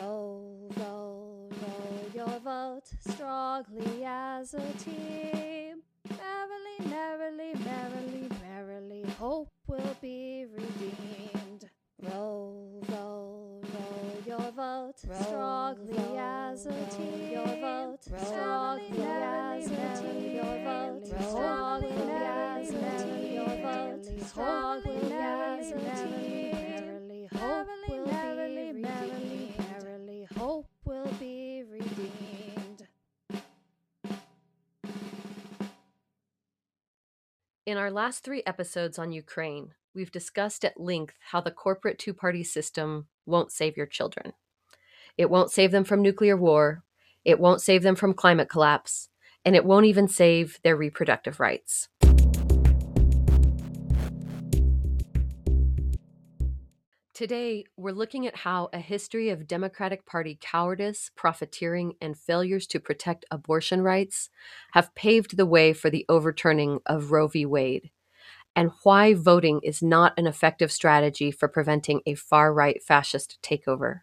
Roll, roll, roll your vote strongly as a team. Merrily, merrily, merrily, merrily, hope will be redeemed. Roll, roll, roll your vote strongly as a team. Your vote strongly as a team. Your vote strongly as a team. Your vote strongly as a team. In our last three episodes on Ukraine, we've discussed at length how the corporate two party system won't save your children. It won't save them from nuclear war, it won't save them from climate collapse, and it won't even save their reproductive rights. Today, we're looking at how a history of Democratic Party cowardice, profiteering, and failures to protect abortion rights have paved the way for the overturning of Roe v. Wade, and why voting is not an effective strategy for preventing a far right fascist takeover.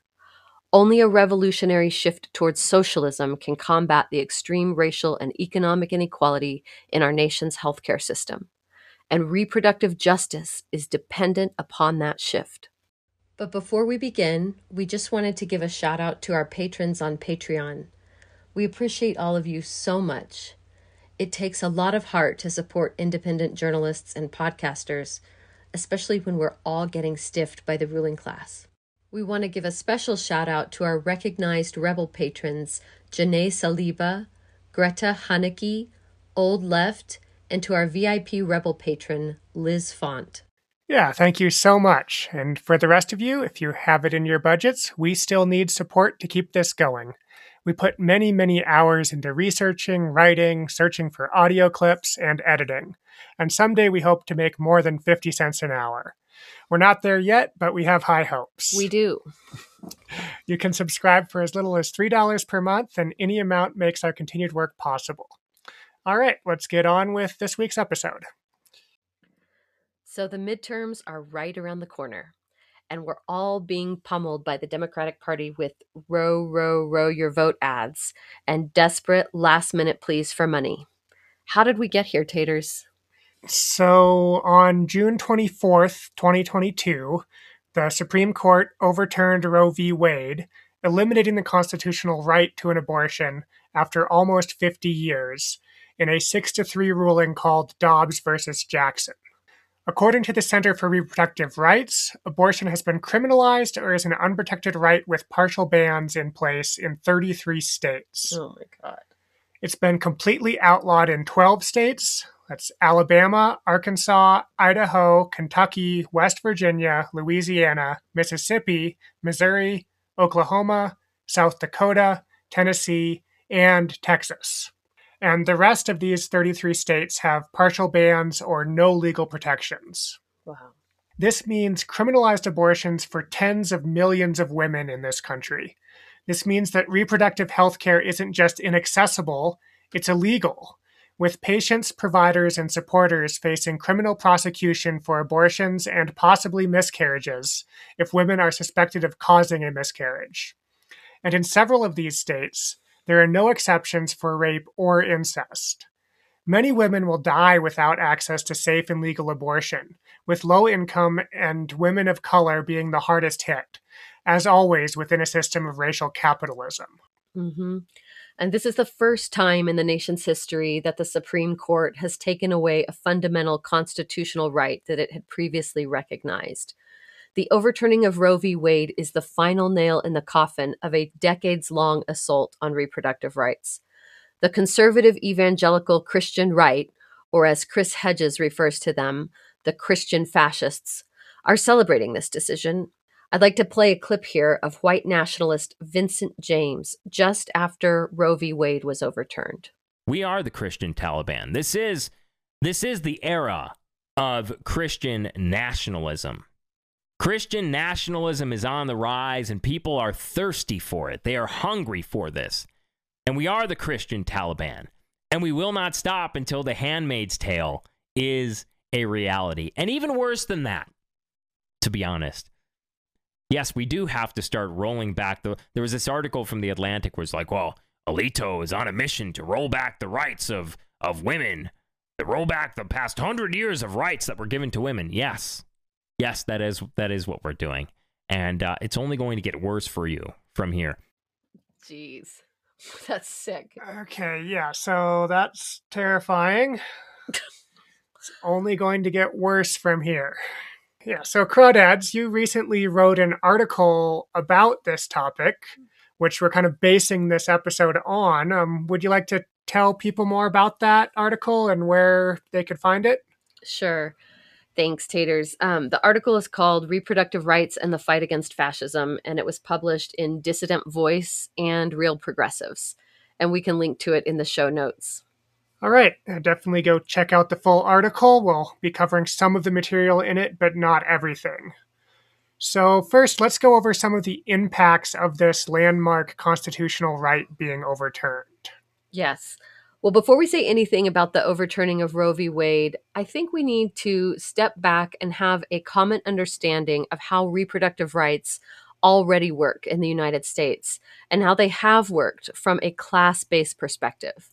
Only a revolutionary shift towards socialism can combat the extreme racial and economic inequality in our nation's healthcare system, and reproductive justice is dependent upon that shift. But before we begin, we just wanted to give a shout out to our patrons on Patreon. We appreciate all of you so much. It takes a lot of heart to support independent journalists and podcasters, especially when we're all getting stiffed by the ruling class. We want to give a special shout out to our recognized rebel patrons, Janae Saliba, Greta Haneke, Old Left, and to our VIP rebel patron, Liz Font. Yeah, thank you so much. And for the rest of you, if you have it in your budgets, we still need support to keep this going. We put many, many hours into researching, writing, searching for audio clips, and editing. And someday we hope to make more than 50 cents an hour. We're not there yet, but we have high hopes. We do. You can subscribe for as little as $3 per month, and any amount makes our continued work possible. All right, let's get on with this week's episode. So the midterms are right around the corner, and we're all being pummeled by the Democratic Party with row, row, row your vote ads and desperate last minute pleas for money. How did we get here, Taters? So, on June 24th, 2022, the Supreme Court overturned Roe v. Wade, eliminating the constitutional right to an abortion after almost 50 years in a 6 to 3 ruling called Dobbs versus Jackson. According to the Center for Reproductive Rights, abortion has been criminalized or is an unprotected right with partial bans in place in 33 states. Oh my God. It's been completely outlawed in 12 states. That's Alabama, Arkansas, Idaho, Kentucky, West Virginia, Louisiana, Mississippi, Missouri, Oklahoma, South Dakota, Tennessee, and Texas. And the rest of these 33 states have partial bans or no legal protections. Wow. This means criminalized abortions for tens of millions of women in this country. This means that reproductive health care isn't just inaccessible, it's illegal, with patients, providers, and supporters facing criminal prosecution for abortions and possibly miscarriages if women are suspected of causing a miscarriage. And in several of these states, there are no exceptions for rape or incest. Many women will die without access to safe and legal abortion, with low income and women of color being the hardest hit, as always within a system of racial capitalism. Mm-hmm. And this is the first time in the nation's history that the Supreme Court has taken away a fundamental constitutional right that it had previously recognized. The overturning of Roe v. Wade is the final nail in the coffin of a decades long assault on reproductive rights. The conservative evangelical Christian right, or as Chris Hedges refers to them, the Christian fascists, are celebrating this decision. I'd like to play a clip here of white nationalist Vincent James just after Roe v. Wade was overturned. We are the Christian Taliban. This is this is the era of Christian nationalism. Christian nationalism is on the rise and people are thirsty for it. They are hungry for this. And we are the Christian Taliban. And we will not stop until the handmaid's tale is a reality. And even worse than that, to be honest, yes, we do have to start rolling back the. There was this article from the Atlantic where it's like, well, Alito is on a mission to roll back the rights of of women, to roll back the past hundred years of rights that were given to women. Yes, yes, that is that is what we're doing, and uh, it's only going to get worse for you from here. Jeez, that's sick. Okay, yeah, so that's terrifying. it's only going to get worse from here. Yeah, so Crawdads, you recently wrote an article about this topic, which we're kind of basing this episode on. Um, would you like to tell people more about that article and where they could find it? Sure. Thanks, Taters. Um, the article is called Reproductive Rights and the Fight Against Fascism, and it was published in Dissident Voice and Real Progressives. And we can link to it in the show notes. All right, uh, definitely go check out the full article. We'll be covering some of the material in it, but not everything. So, first, let's go over some of the impacts of this landmark constitutional right being overturned. Yes. Well, before we say anything about the overturning of Roe v. Wade, I think we need to step back and have a common understanding of how reproductive rights already work in the United States and how they have worked from a class based perspective.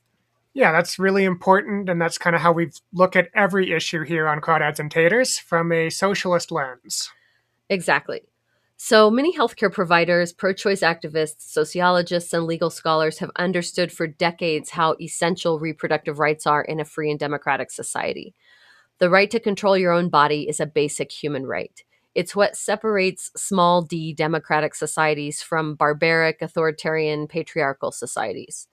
Yeah, that's really important. And that's kind of how we look at every issue here on Crawdads and Taters from a socialist lens. Exactly. So many healthcare providers, pro choice activists, sociologists, and legal scholars have understood for decades how essential reproductive rights are in a free and democratic society. The right to control your own body is a basic human right. It's what separates small d democratic societies from barbaric, authoritarian, patriarchal societies.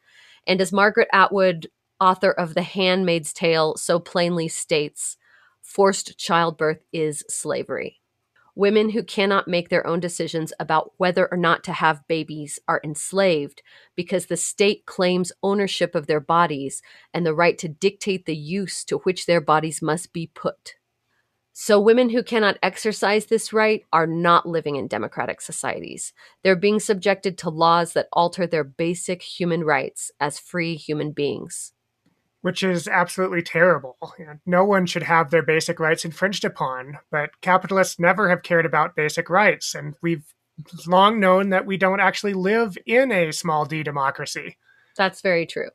And as Margaret Atwood, author of The Handmaid's Tale, so plainly states, forced childbirth is slavery. Women who cannot make their own decisions about whether or not to have babies are enslaved because the state claims ownership of their bodies and the right to dictate the use to which their bodies must be put. So, women who cannot exercise this right are not living in democratic societies. They're being subjected to laws that alter their basic human rights as free human beings. Which is absolutely terrible. No one should have their basic rights infringed upon, but capitalists never have cared about basic rights, and we've long known that we don't actually live in a small d democracy. That's very true.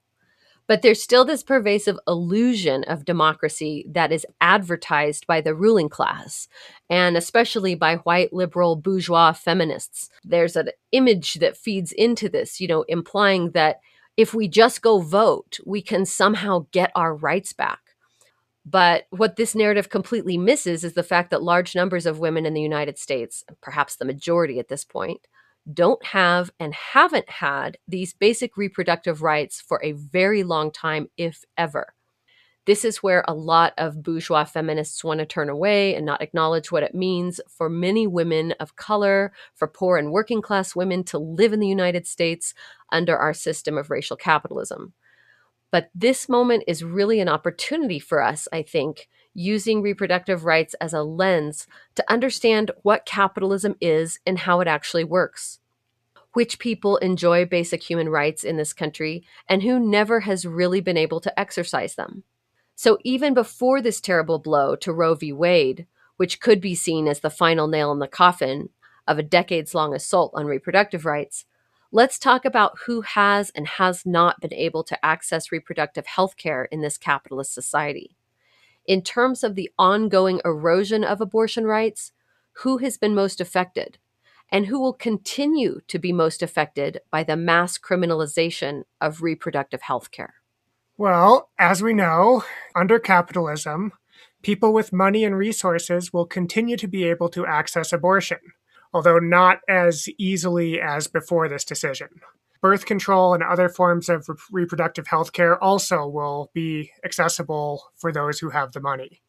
But there's still this pervasive illusion of democracy that is advertised by the ruling class, and especially by white liberal bourgeois feminists. There's an image that feeds into this, you know, implying that if we just go vote, we can somehow get our rights back. But what this narrative completely misses is the fact that large numbers of women in the United States, perhaps the majority at this point, don't have and haven't had these basic reproductive rights for a very long time, if ever. This is where a lot of bourgeois feminists want to turn away and not acknowledge what it means for many women of color, for poor and working class women to live in the United States under our system of racial capitalism. But this moment is really an opportunity for us, I think, using reproductive rights as a lens to understand what capitalism is and how it actually works. Which people enjoy basic human rights in this country and who never has really been able to exercise them. So, even before this terrible blow to Roe v. Wade, which could be seen as the final nail in the coffin of a decades long assault on reproductive rights, let's talk about who has and has not been able to access reproductive health care in this capitalist society in terms of the ongoing erosion of abortion rights, who has been most affected and who will continue to be most affected by the mass criminalization of reproductive health care? Well, as we know, under capitalism, people with money and resources will continue to be able to access abortion, although not as easily as before this decision birth control and other forms of re- reproductive health care also will be accessible for those who have the money.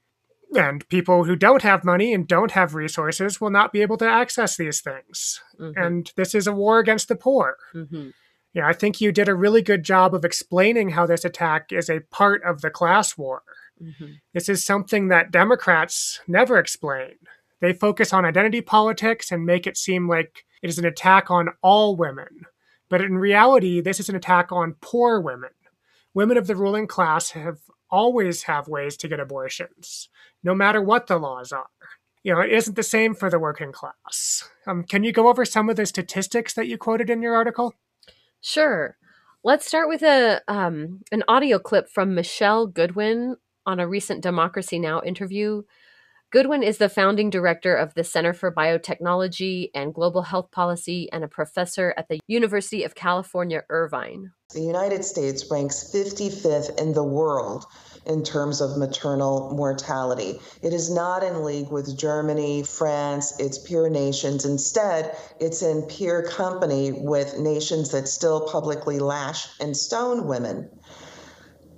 And people who don't have money and don't have resources will not be able to access these things. Mm-hmm. And this is a war against the poor. Mm-hmm. Yeah, I think you did a really good job of explaining how this attack is a part of the class war. Mm-hmm. This is something that Democrats never explain. They focus on identity politics and make it seem like it is an attack on all women but in reality, this is an attack on poor women. Women of the ruling class have always have ways to get abortions, no matter what the laws are. You know, it isn't the same for the working class. Um, can you go over some of the statistics that you quoted in your article? Sure. Let's start with a um, an audio clip from Michele Goodwin on a recent Democracy Now! interview. Goodwin is the founding director of the Center for Biotechnology and Global Health Policy and a professor at the University of California, Irvine. The United States ranks 55th in the world in terms of maternal mortality. It is not in league with Germany, France, its peer nations. Instead, it's in peer company with nations that still publicly lash and stone women.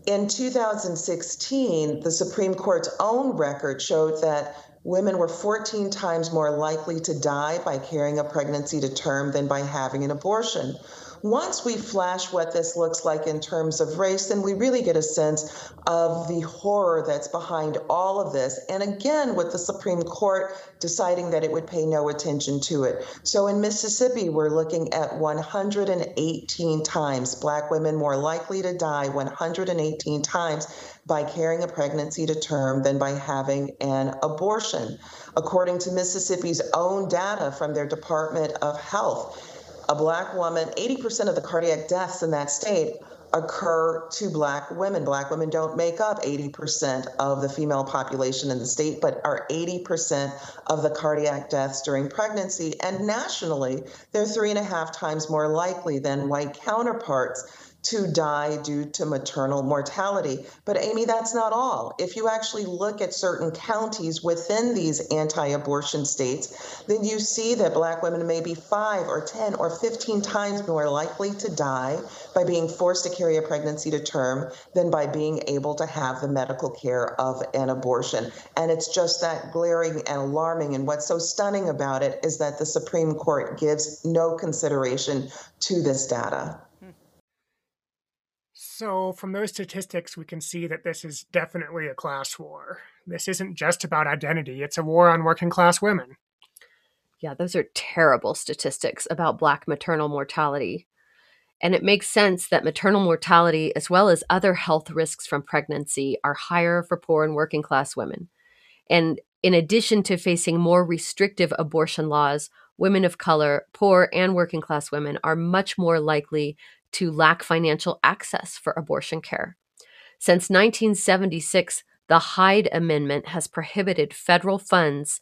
In 2016, the Supreme Court's own record showed that women were 14 times more likely to die by carrying a pregnancy to term than by having an abortion. Once we flash what this looks like in terms of race, then we really get a sense of the horror that's behind all of this. And again, with the Supreme Court deciding that it would pay no attention to it. So in Mississippi, we're looking at 118 times black women more likely to die 118 times by carrying a pregnancy to term than by having an abortion. According to Mississippi's own data from their Department of Health, a black woman, 80% of the cardiac deaths in that state occur to black women. Black women don't make up 80% of the female population in the state, but are 80% of the cardiac deaths during pregnancy. And nationally, they're three and a half times more likely than white counterparts to die due to maternal mortality. But Amy, that's not all. If you actually look at certain counties within these anti abortion states, then you see that black women may be five or 10 or 15 times more likely to die by being forced to carry a pregnancy to term than by being able to have the medical care of an abortion. And it's just that glaring and alarming. And what's so stunning about it is that the Supreme Court gives no consideration to this data. So, from those statistics, we can see that this is definitely a class war. This isn't just about identity, it's a war on working class women. Yeah, those are terrible statistics about Black maternal mortality. And it makes sense that maternal mortality, as well as other health risks from pregnancy, are higher for poor and working class women. And in addition to facing more restrictive abortion laws, women of color, poor and working class women are much more likely to lack financial access for abortion care. Since 1976, the Hyde Amendment has prohibited federal funds,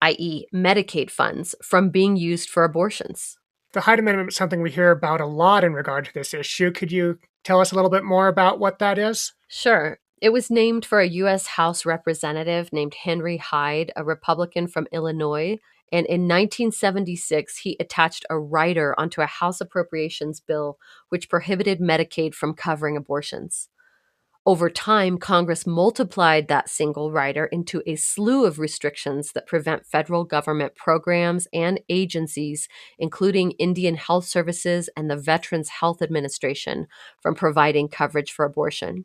i.e., Medicaid funds, from being used for abortions. The Hyde Amendment is something we hear about a lot in regard to this issue. Could you tell us a little bit more about what that is? Sure. It was named for a U.S. House representative named Henry Hyde, a Republican from Illinois, and in 1976, he attached a rider onto a House appropriations bill which prohibited Medicaid from covering abortions. Over time, Congress multiplied that single rider into a slew of restrictions that prevent federal government programs and agencies, including Indian Health Services and the Veterans Health Administration, from providing coverage for abortion.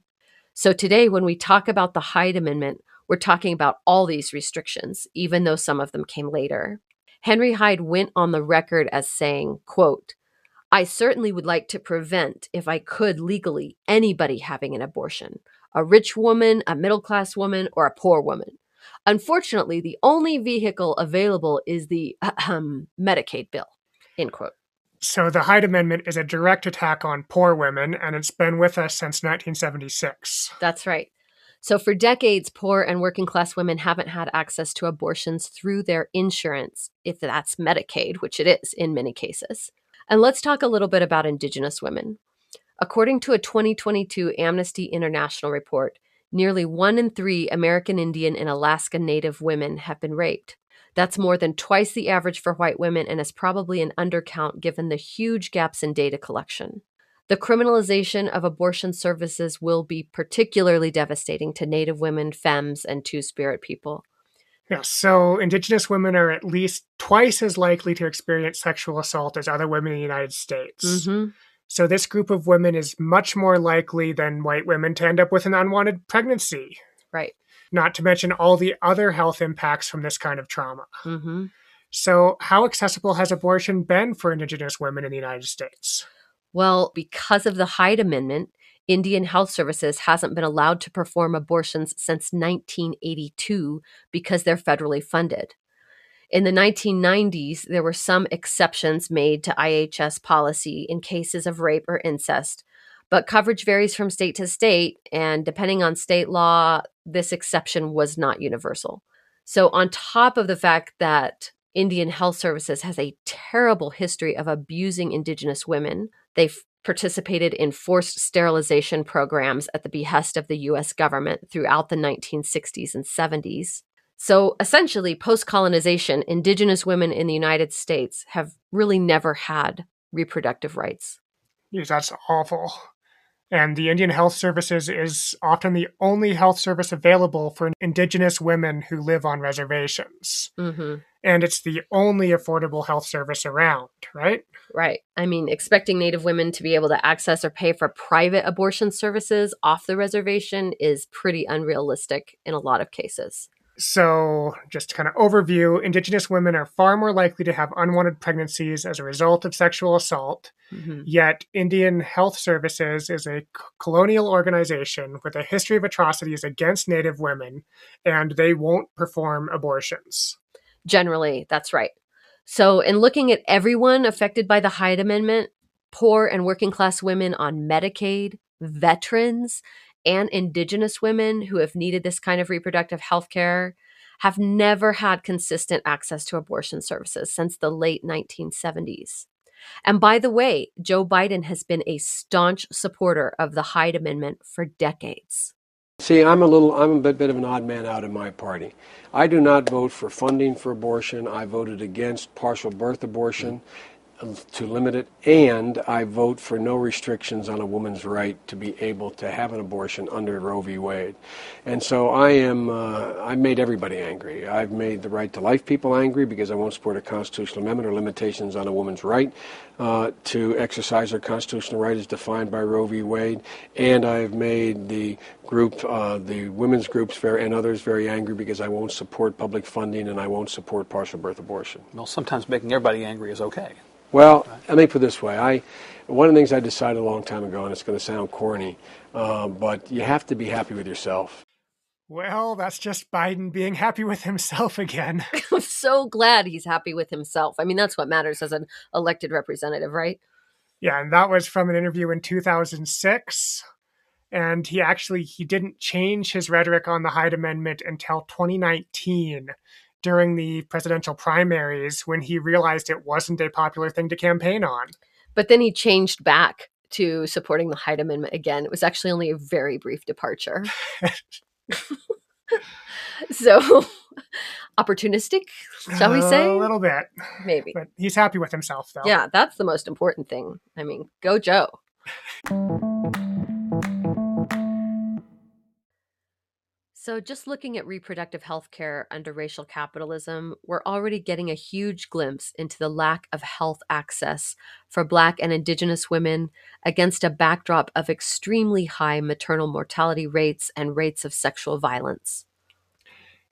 So today, when we talk about the Hyde Amendment, we're talking about all these restrictions, even though some of them came later. Henry Hyde went on the record as saying, quote, I certainly would like to prevent, if I could legally, anybody having an abortion a rich woman, a middle class woman, or a poor woman. Unfortunately, the only vehicle available is the um, Medicaid bill. End quote. So the Hyde Amendment is a direct attack on poor women, and it's been with us since 1976. That's right. So, for decades, poor and working class women haven't had access to abortions through their insurance, if that's Medicaid, which it is in many cases. And let's talk a little bit about Indigenous women. According to a 2022 Amnesty International report, nearly one in three American Indian and Alaska Native women have been raped. That's more than twice the average for white women and is probably an undercount given the huge gaps in data collection. The criminalization of abortion services will be particularly devastating to Native women, femmes, and Two Spirit people. Yeah, so Indigenous women are at least twice as likely to experience sexual assault as other women in the United States. Mm-hmm. So this group of women is much more likely than white women to end up with an unwanted pregnancy. Right. Not to mention all the other health impacts from this kind of trauma. Mm-hmm. So, how accessible has abortion been for Indigenous women in the United States? Well, because of the Hyde Amendment, Indian Health Services hasn't been allowed to perform abortions since 1982 because they're federally funded. In the 1990s, there were some exceptions made to IHS policy in cases of rape or incest, but coverage varies from state to state, and depending on state law, this exception was not universal. So, on top of the fact that Indian Health Services has a terrible history of abusing Indigenous women, they've participated in forced sterilization programs at the behest of the US government throughout the 1960s and 70s. So essentially, post colonization, Indigenous women in the United States have really never had reproductive rights. Yes, that's awful. And the Indian Health Services is often the only health service available for Indigenous women who live on reservations. Mm-hmm. And it's the only affordable health service around, right? Right. I mean, expecting Native women to be able to access or pay for private abortion services off the reservation is pretty unrealistic in a lot of cases. So, just to kind of overview, Indigenous women are far more likely to have unwanted pregnancies as a result of sexual assault. Mm-hmm. Yet, Indian Health Services is a c- colonial organization with a history of atrocities against Native women, and they won't perform abortions. Generally, that's right. So, in looking at everyone affected by the Hyde Amendment, poor and working class women on Medicaid, veterans, and Indigenous women who have needed this kind of reproductive health care have never had consistent access to abortion services since the late 1970s. And by the way, Joe Biden has been a staunch supporter of the Hyde Amendment for decades. See, I'm a little, I'm a bit, bit of an odd man out in my party. I do not vote for funding for abortion. I voted against partial birth abortion to limit it, and I vote for no restrictions on a woman's right to be able to have an abortion under Roe v. Wade. And so I am, uh, I made everybody angry. I've made the right to life people angry because I won't support a constitutional amendment or limitations on a woman's right uh, to exercise her constitutional right as defined by Roe v. Wade. And I've made the group, uh, the women's groups very, and others very angry because I won't support public funding and I won't support partial birth abortion. Well, sometimes making everybody angry is okay. Well, let me put it this way. I, one of the things I decided a long time ago, and it's going to sound corny, uh, but you have to be happy with yourself. Well, that's just Biden being happy with himself again. I'm so glad he's happy with himself. I mean, that's what matters as an elected representative, right? Yeah, and that was from an interview in 2006. And he actually he didn't change his rhetoric on the Hyde Amendment until 2019 during the presidential primaries when he realized it wasn't a popular thing to campaign on. But then he changed back to supporting the Hyde Amendment again. It was actually only a very brief departure. so opportunistic, shall we say? A little bit. Maybe. But he's happy with himself, though. Yeah, that's the most important thing. I mean, go Joe. So, just looking at reproductive health care under racial capitalism, we're already getting a huge glimpse into the lack of health access for Black and Indigenous women against a backdrop of extremely high maternal mortality rates and rates of sexual violence.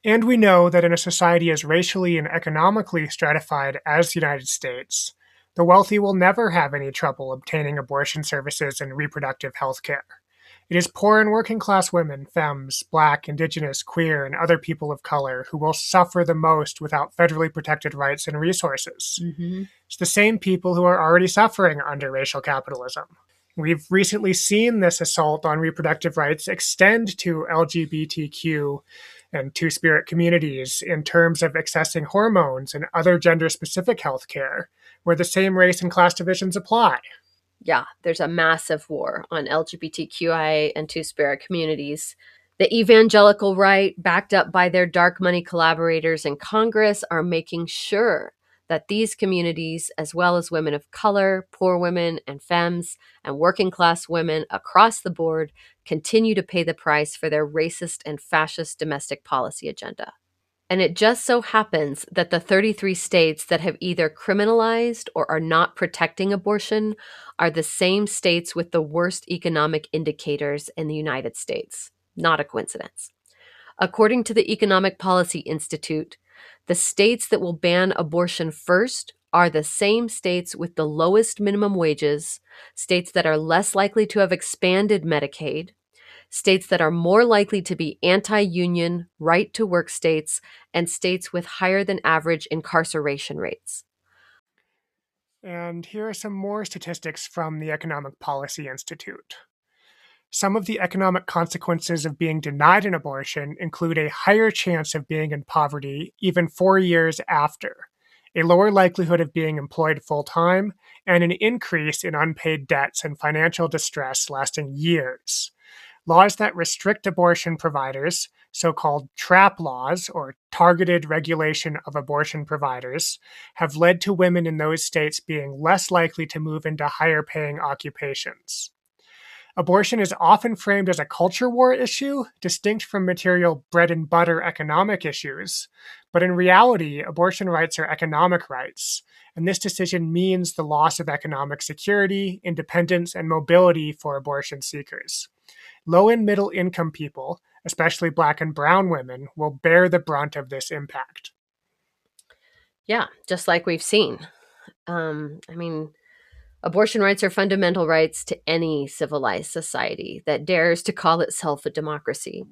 And we know that in a society as racially and economically stratified as the United States, the wealthy will never have any trouble obtaining abortion services and reproductive health care. It is poor and working class women, femmes, black, indigenous, queer, and other people of color who will suffer the most without federally protected rights and resources. Mm-hmm. It's the same people who are already suffering under racial capitalism. We've recently seen this assault on reproductive rights extend to LGBTQ and Two Spirit communities in terms of accessing hormones and other gender specific health care, where the same race and class divisions apply yeah, there's a massive war on LGBTQI and Two Spirit communities. The evangelical right, backed up by their dark money collaborators in Congress, are making sure that these communities, as well as women of color, poor women, and femmes, and working class women across the board, continue to pay the price for their racist and fascist domestic policy agenda. And it just so happens that the 33 states that have either criminalized or are not protecting abortion are the same states with the worst economic indicators in the United States. Not a coincidence. According to the Economic Policy Institute, the states that will ban abortion first are the same states with the lowest minimum wages, states that are less likely to have expanded Medicaid, states that are more likely to be anti union, right to work states, and states with higher than average incarceration rates. And here are some more statistics from the Economic Policy Institute. Some of the economic consequences of being denied an abortion include a higher chance of being in poverty even four years after, a lower likelihood of being employed full time, and an increase in unpaid debts and financial distress lasting years. Laws that restrict abortion providers, so called TRAP laws or targeted regulation of abortion providers, have led to women in those states being less likely to move into higher paying occupations. Abortion is often framed as a culture war issue, distinct from material bread and butter economic issues. But in reality, abortion rights are economic rights, and this decision means the loss of economic security, independence, and mobility for abortion seekers. Low and middle income people, especially black and brown women, will bear the brunt of this impact. Yeah, just like we've seen. Um, I mean, abortion rights are fundamental rights to any civilized society that dares to call itself a democracy.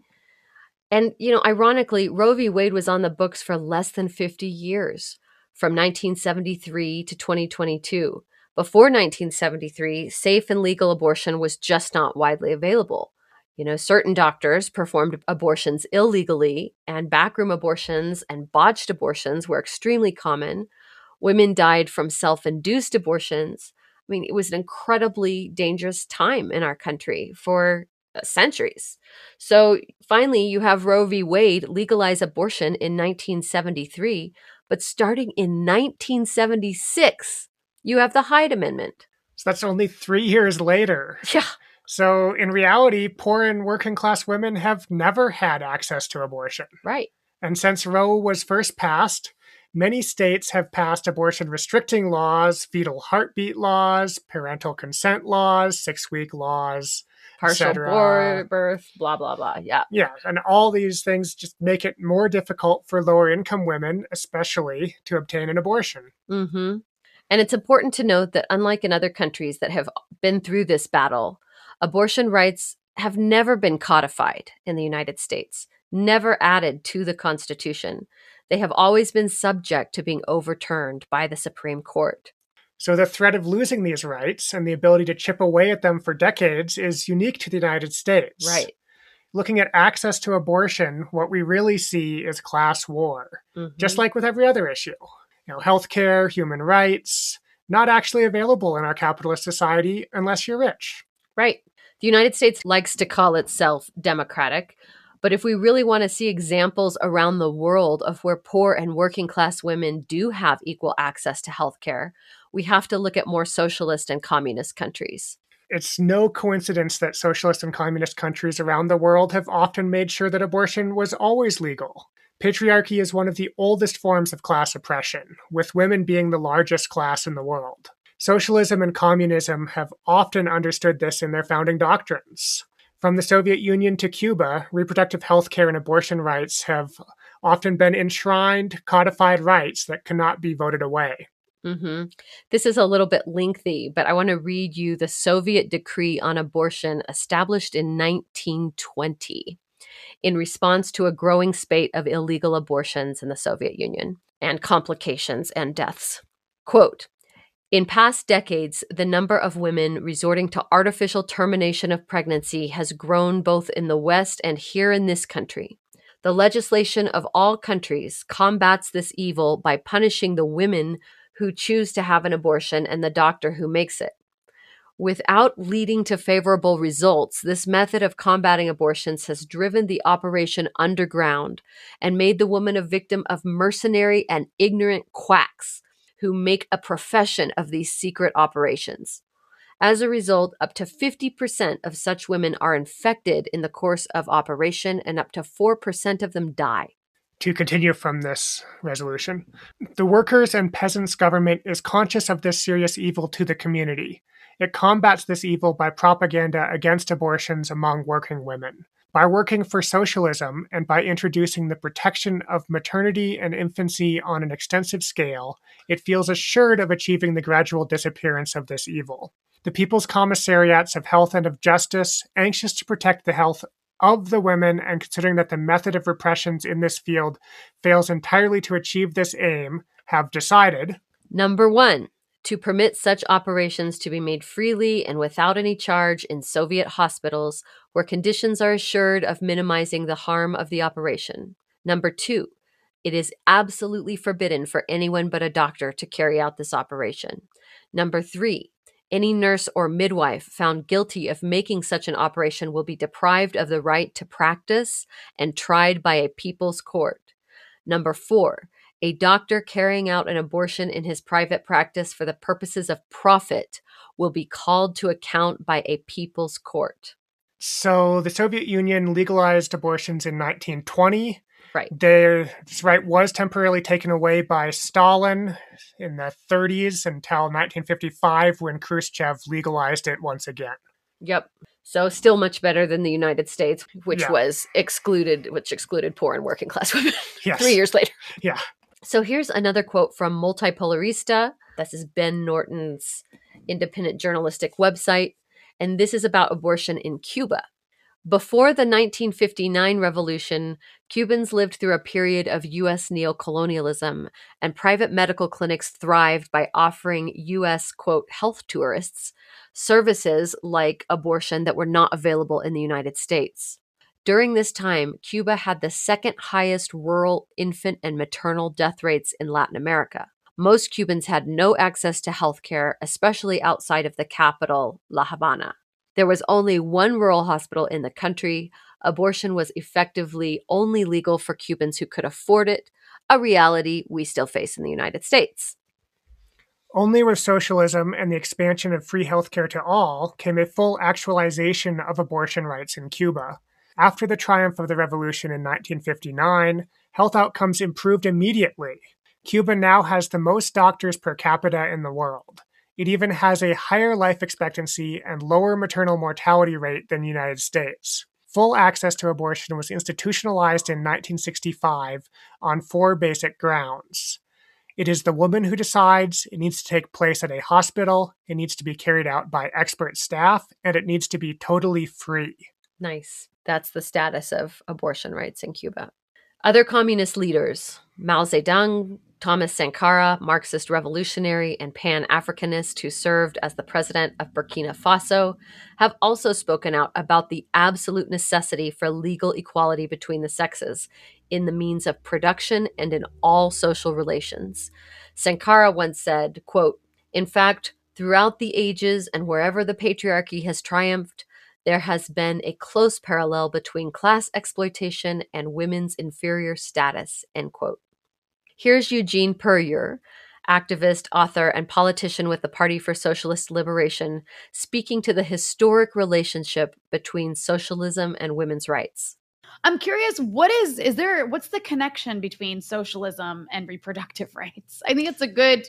And, you know, ironically, Roe v. Wade was on the books for less than 50 years, from 1973 to 2022. Before 1973, safe and legal abortion was just not widely available. You know, certain doctors performed abortions illegally, and backroom abortions and botched abortions were extremely common. Women died from self induced abortions. I mean, it was an incredibly dangerous time in our country for uh, centuries. So finally, you have Roe v. Wade legalize abortion in 1973, but starting in 1976, you have the Hyde Amendment. So that's only three years later. Yeah. So, in reality, poor and working class women have never had access to abortion. Right. And since Roe was first passed, many states have passed abortion restricting laws, fetal heartbeat laws, parental consent laws, six week laws, partial birth, blah, blah, blah. Yeah. Yeah. And all these things just make it more difficult for lower income women, especially, to obtain an abortion. Mm-hmm. And it's important to note that, unlike in other countries that have been through this battle, abortion rights have never been codified in the United States, never added to the Constitution. They have always been subject to being overturned by the Supreme Court. So the threat of losing these rights and the ability to chip away at them for decades is unique to the United States. Right. Looking at access to abortion, what we really see is class war, Mhm. just like with every other issue. You know, healthcare, human rights, not actually available in our capitalist society unless you're rich. Right. The United States likes to call itself democratic, but if we really want to see examples around the world of where poor and working class women do have equal access to healthcare, we have to look at more socialist and communist countries. It's no coincidence that socialist and communist countries around the world have often made sure that abortion was always legal. Patriarchy is one of the oldest forms of class oppression, with women being the largest class in the world. Socialism and communism have often understood this in their founding doctrines. From the Soviet Union to Cuba, reproductive health care and abortion rights have often been enshrined, codified rights that cannot be voted away. Mm-hmm. This is a little bit lengthy, but I want to read you the Soviet decree on abortion established in 1920 in response to a growing spate of illegal abortions in the Soviet Union and complications and deaths. Quote, in past decades, the number of women resorting to artificial termination of pregnancy has grown both in the West and here in this country. The legislation of all countries combats this evil by punishing the women who choose to have an abortion and the doctor who makes it. Without leading to favorable results, this method of combating abortions has driven the operation underground and made the woman a victim of mercenary and ignorant quacks who make a profession of these secret operations. As a result, up to 50% of such women are infected in the course of operation, and up to 4% of them die. To continue from this resolution, the workers' and peasants' government is conscious of this serious evil to the community. It combats this evil by propaganda against abortions among working women. By working for socialism and by introducing the protection of maternity and infancy on an extensive scale, it feels assured of achieving the gradual disappearance of this evil. The People's Commissariats of Health and of Justice, anxious to protect the health of the women and considering that the method of repressions in this field fails entirely to achieve this aim, have decided Number one, to permit such operations to be made freely and without any charge in Soviet hospitals where conditions are assured of minimizing the harm of the operation. Number two, it is absolutely forbidden for anyone but a doctor to carry out this operation. Number three, any nurse or midwife found guilty of making such an operation will be deprived of the right to practice and tried by a people's court. Number four, a doctor carrying out an abortion in his private practice for the purposes of profit will be called to account by a people's court. So the Soviet Union legalized abortions in 1920. Right. Their, this right was temporarily taken away by Stalin in the 30s until 1955 when Khrushchev legalized it once again. Yep. So still much better than the United States, which Yeah. was excluded, which excluded poor and working class women Yes. three years later. Yeah. So here's another quote from Multipolarista. This is Ben Norton's independent journalistic website. And this is about abortion in Cuba. Before the 1959 revolution, Cubans lived through a period of U.S. neocolonialism, and private medical clinics thrived by offering U.S. quote health tourists services like abortion that were not available in the United States. During this time, Cuba had the second highest rural infant and maternal death rates in Latin America. Most Cubans had no access to health care, especially outside of the capital, La Habana. There was only one rural hospital in the country. Abortion was effectively only legal for Cubans who could afford it, a reality we still face in the United States. Only with socialism and the expansion of free healthcare to all came a full actualization of abortion rights in Cuba. After the triumph of the revolution in 1959, health outcomes improved immediately. Cuba now has the most doctors per capita in the world. It even has a higher life expectancy and lower maternal mortality rate than the United States. Full access to abortion was institutionalized in 1965 on four basic grounds. It is the woman who decides, it needs to take place at a hospital, it needs to be carried out by expert staff, and it needs to be totally free. Nice. That's the status of abortion rights in Cuba. Other communist leaders, Mao Zedong, Thomas Sankara, Marxist revolutionary and Pan Africanist who served as the president of Burkina Faso, have also spoken out about the absolute necessity for legal equality between the sexes in the means of production and in all social relations. Sankara once said, quote, In fact, throughout the ages and wherever the patriarchy has triumphed, there has been a close parallel between class exploitation and women's inferior status, end quote. Here's Eugene Puryear, activist, author, and politician with the Party for Socialist Liberation, speaking to the historic relationship between socialism and women's rights. I'm curious, what is is there what's the connection between socialism and reproductive rights? I think it's a good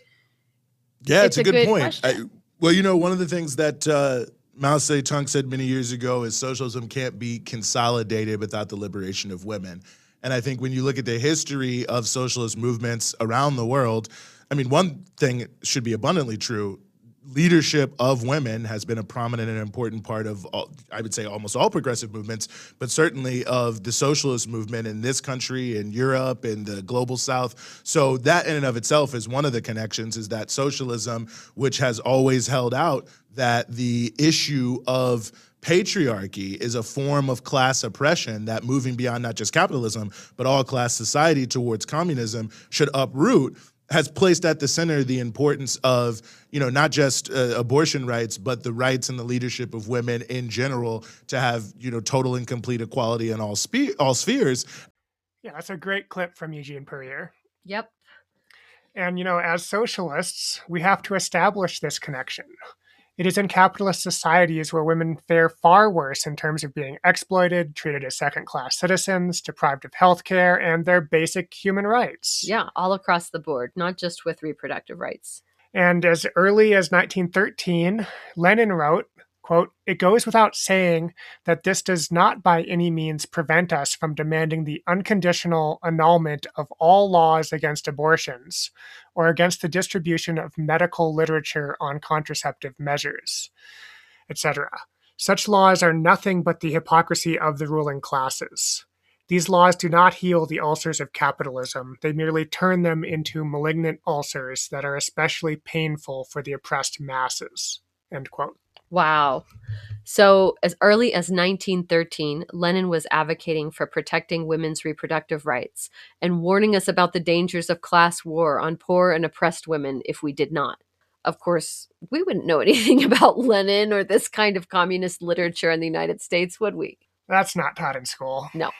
Yeah, It's it's, a a good, good point. I, well, you know, one of the things that uh, Mao Zedong said many years ago is socialism can't be consolidated without the liberation of women. And I think when you look at the history of socialist movements around the world, I mean, one thing should be abundantly true. Leadership of women has been a prominent and important part of, all, I would say, almost all progressive movements, but certainly of the socialist movement in this country, in Europe, in the global South. So that in and of itself is one of the connections. Is that socialism, which has always held out that the issue of patriarchy is a form of class oppression that moving beyond not just capitalism but all class society towards communism should uproot has placed at the center the importance of you know not just uh, abortion rights but the rights and the leadership of women in general to have you know total and complete equality in all spe- all spheres Yeah, that's a great clip from Eugene Puryear. Yep. And, you know, as socialists, we have to establish this connection. It is in capitalist societies where women fare far worse in terms of being exploited, treated as second class citizens, deprived of health care, and their basic human rights. Yeah, all across the board, not just with reproductive rights. And as early as 1913, Lenin wrote Quote, it goes without saying that this does not by any means prevent us from demanding the unconditional annulment of all laws against abortions or against the distribution of medical literature on contraceptive measures, etc. Such laws are nothing but the hypocrisy of the ruling classes. These laws do not heal the ulcers of capitalism, they merely turn them into malignant ulcers that are especially painful for the oppressed masses. End quote. Wow. So, as early as 1913, Lenin was advocating for protecting women's reproductive rights and warning us about the dangers of class war on poor and oppressed women if we did not. Of course, we wouldn't know anything about Lenin or this kind of communist literature in the United States, would we? That's not taught in school. No.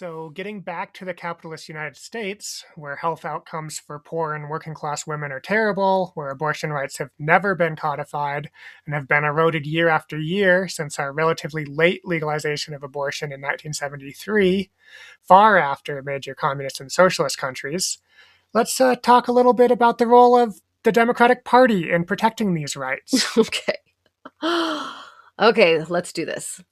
So, getting back to the capitalist United States, where health outcomes for poor and working class women are terrible, where abortion rights have never been codified and have been eroded year after year since our relatively late legalization of abortion in 1973, far after major communist and socialist countries, let's uh, talk a little bit about the role of the Democratic Party in protecting these rights. okay. okay, let's do this.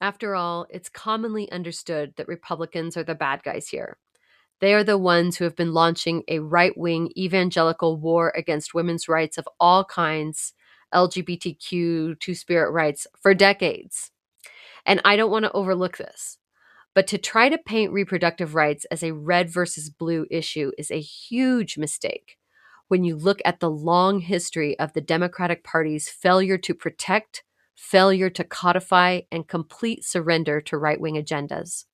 After all, it's commonly understood that Republicans are the bad guys here. They are the ones who have been launching a right wing evangelical war against women's rights of all kinds, LGBTQ, two spirit rights, for decades. And I don't want to overlook this. But to try to paint reproductive rights as a red versus blue issue is a huge mistake when you look at the long history of the Democratic Party's failure to protect, failure to codify, and complete surrender to right wing agendas.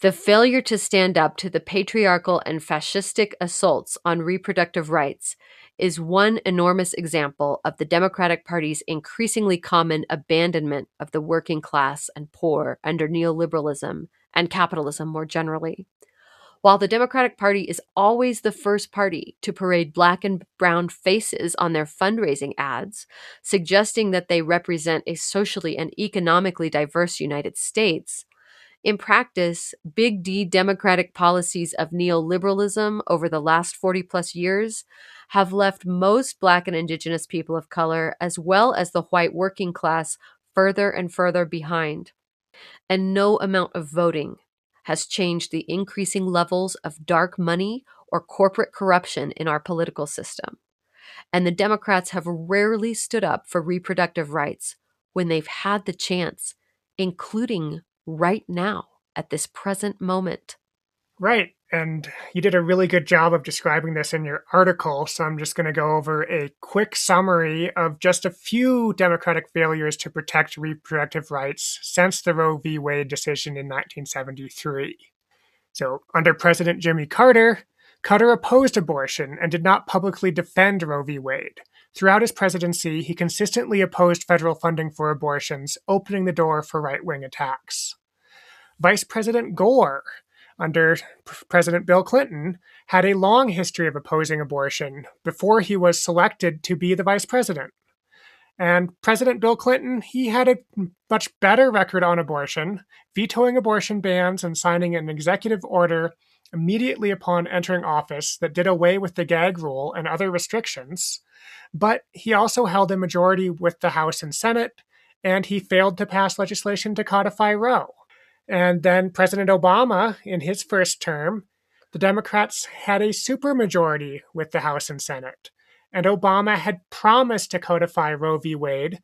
The failure to stand up to the patriarchal and fascistic assaults on reproductive rights is one enormous example of the Democratic Party's increasingly common abandonment of the working class and poor under neoliberalism and capitalism more generally. While the Democratic Party is always the first party to parade black and brown faces on their fundraising ads, suggesting that they represent a socially and economically diverse United States, in practice, big D democratic policies of neoliberalism over the last 40 plus years have left most Black and Indigenous people of color, as well as the white working class, further and further behind. And no amount of voting has changed the increasing levels of dark money or corporate corruption in our political system. And the Democrats have rarely stood up for reproductive rights when they've had the chance, including right now at this present moment. Right. And you did a really good job of describing this in your article. So I'm just going to go over a quick summary of just a few Democratic failures to protect reproductive rights since the Roe v. Wade decision in 1973. So, under President Jimmy Carter, Carter opposed abortion and did not publicly defend Roe v. Wade. Throughout his presidency, he consistently opposed federal funding for abortions, opening the door for right wing attacks. Vice President Gore under President Bill Clinton, had a long history of opposing abortion before he was selected to be the vice president. And President Bill Clinton, he had a much better record on abortion, vetoing abortion bans and signing an executive order immediately upon entering office that did away with the gag rule and other restrictions. But he also held a majority with the House and Senate, and he failed to pass legislation to codify Roe. And then President Obama, in his first term, the Democrats had a supermajority with the House and Senate. And Obama had promised to codify Roe v. Wade,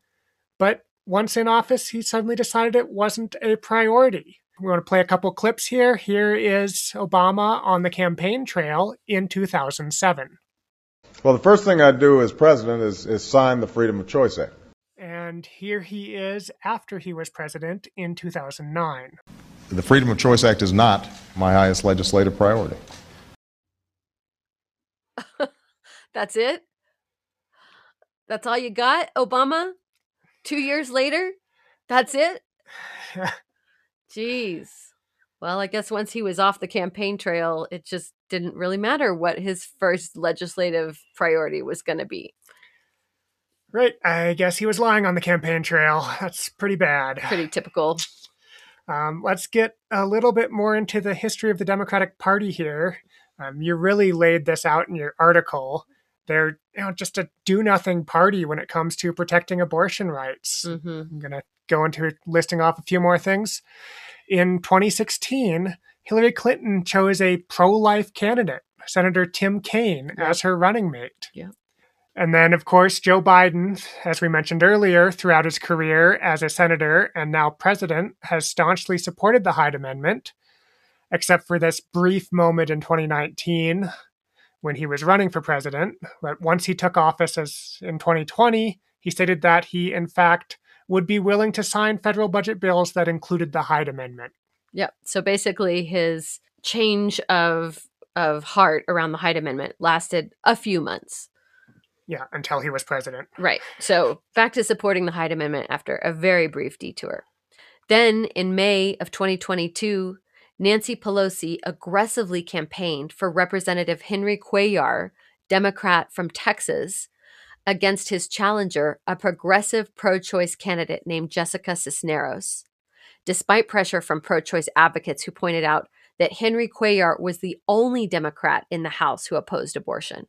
but once in office, he suddenly decided it wasn't a priority. We want to play a couple clips here. Here is Obama on the campaign trail in 2007. Well, the first thing I'd do as president is, is sign the Freedom of Choice Act. And here he is after he was president in 2009. The Freedom of Choice Act is not my highest legislative priority. That's it? That's all you got, Obama? Two years later? That's it? Jeez. Well, I guess once he was off the campaign trail, it just didn't really matter what his first legislative priority was going to be. Right. I guess he was lying on the campaign trail. That's pretty bad. Pretty typical. Um, let's get a little bit more into the history of the Democratic Party here. Um, you really laid this out in your article. They're you know just a do nothing party when it comes to protecting abortion rights. Mm-hmm. I'm going to go into listing off a few more things. In 2016, Hillary Clinton chose a pro life candidate, Senator Tim Kaine, as her running mate. Yeah. And then, of course, Joe Biden, as we mentioned earlier, throughout his career as a senator and now president, has staunchly supported the Hyde Amendment, except for this brief moment in 2019 when he was running for president. But once he took office as in 2020, he stated that he, in fact, would be willing to sign federal budget bills that included the Hyde Amendment. Yep. So basically, his change of of heart around the Hyde Amendment lasted a few months. Yeah, until he was president. Right. So back to supporting the Hyde Amendment after a very brief detour. Then in May of 2022, Nancy Pelosi aggressively campaigned for Representative Henry Cuellar, Democrat from Texas, against his challenger, a progressive pro choice candidate named Jessica Cisneros. Despite pressure from pro choice advocates who pointed out that Henry Cuellar was the only Democrat in the House who opposed abortion.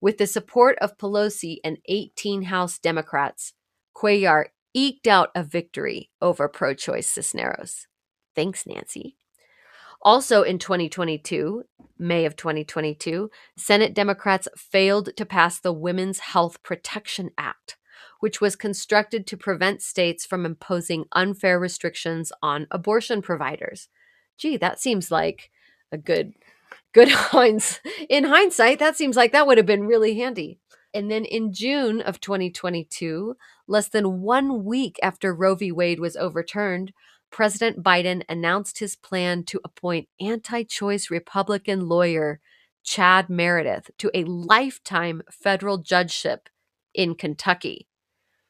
With the support of Pelosi and 18 House Democrats, Cuellar eked out a victory over pro choice Cisneros. Thanks, Nancy. Also in 2022, May of 2022, Senate Democrats failed to pass the Women's Health Protection Act, which was constructed to prevent states from imposing unfair restrictions on abortion providers. Gee, that seems like a good good hinds in hindsight that seems like that would have been really handy. And then in june of 2022 less than one week after roe v. Wade was overturned president biden announced his plan to appoint anti-choice republican lawyer chad meredith to a lifetime federal judgeship in kentucky.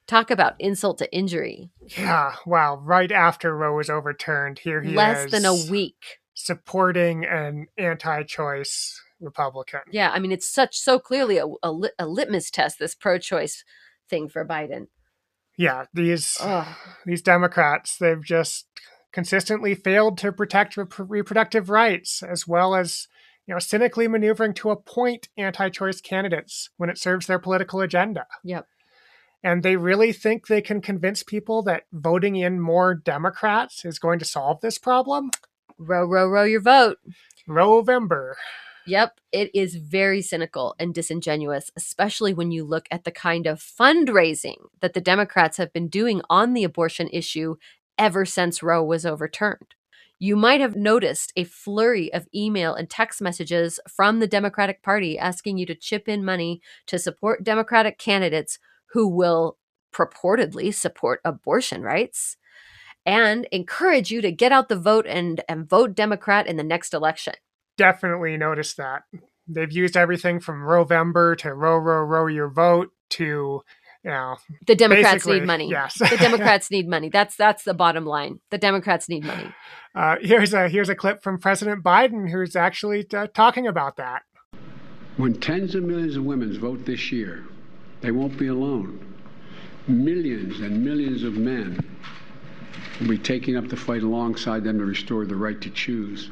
Talk about insult to injury. Yeah, wow. Right after Roe was overturned, here he less is Less than a week supporting an anti-choice Republican. Yeah, I mean, it's such so clearly a, a, lit- a litmus test, this pro choice thing for Biden. Yeah, these Ugh. these Democrats, they've just consistently failed to protect rep- reproductive rights, as well as you know cynically maneuvering to appoint anti-choice candidates when it serves their political agenda. Yep. And they really think they can convince people that voting in more Democrats is going to solve this problem. Row, row, row your vote. November. Yep, it is very cynical and disingenuous, especially when you look at the kind of fundraising that the Democrats have been doing on the abortion issue ever since Roe was overturned. You might have noticed a flurry of email and text messages from the Democratic Party asking you to chip in money to support Democratic candidates who will purportedly support abortion rights and encourage you to get out the vote and, and vote Democrat in the next election. Definitely noticed that. They've used everything from Rovember to row, row, row your vote to, you know, The Democrats need money. Yes. the Democrats need money. That's that's the bottom line. The Democrats need money. Uh, here's a here's a clip from President Biden who's actually uh, talking about that. When tens of millions of women vote this year, they won't be alone. Millions and millions of men will be taking up the fight alongside them to restore the right to choose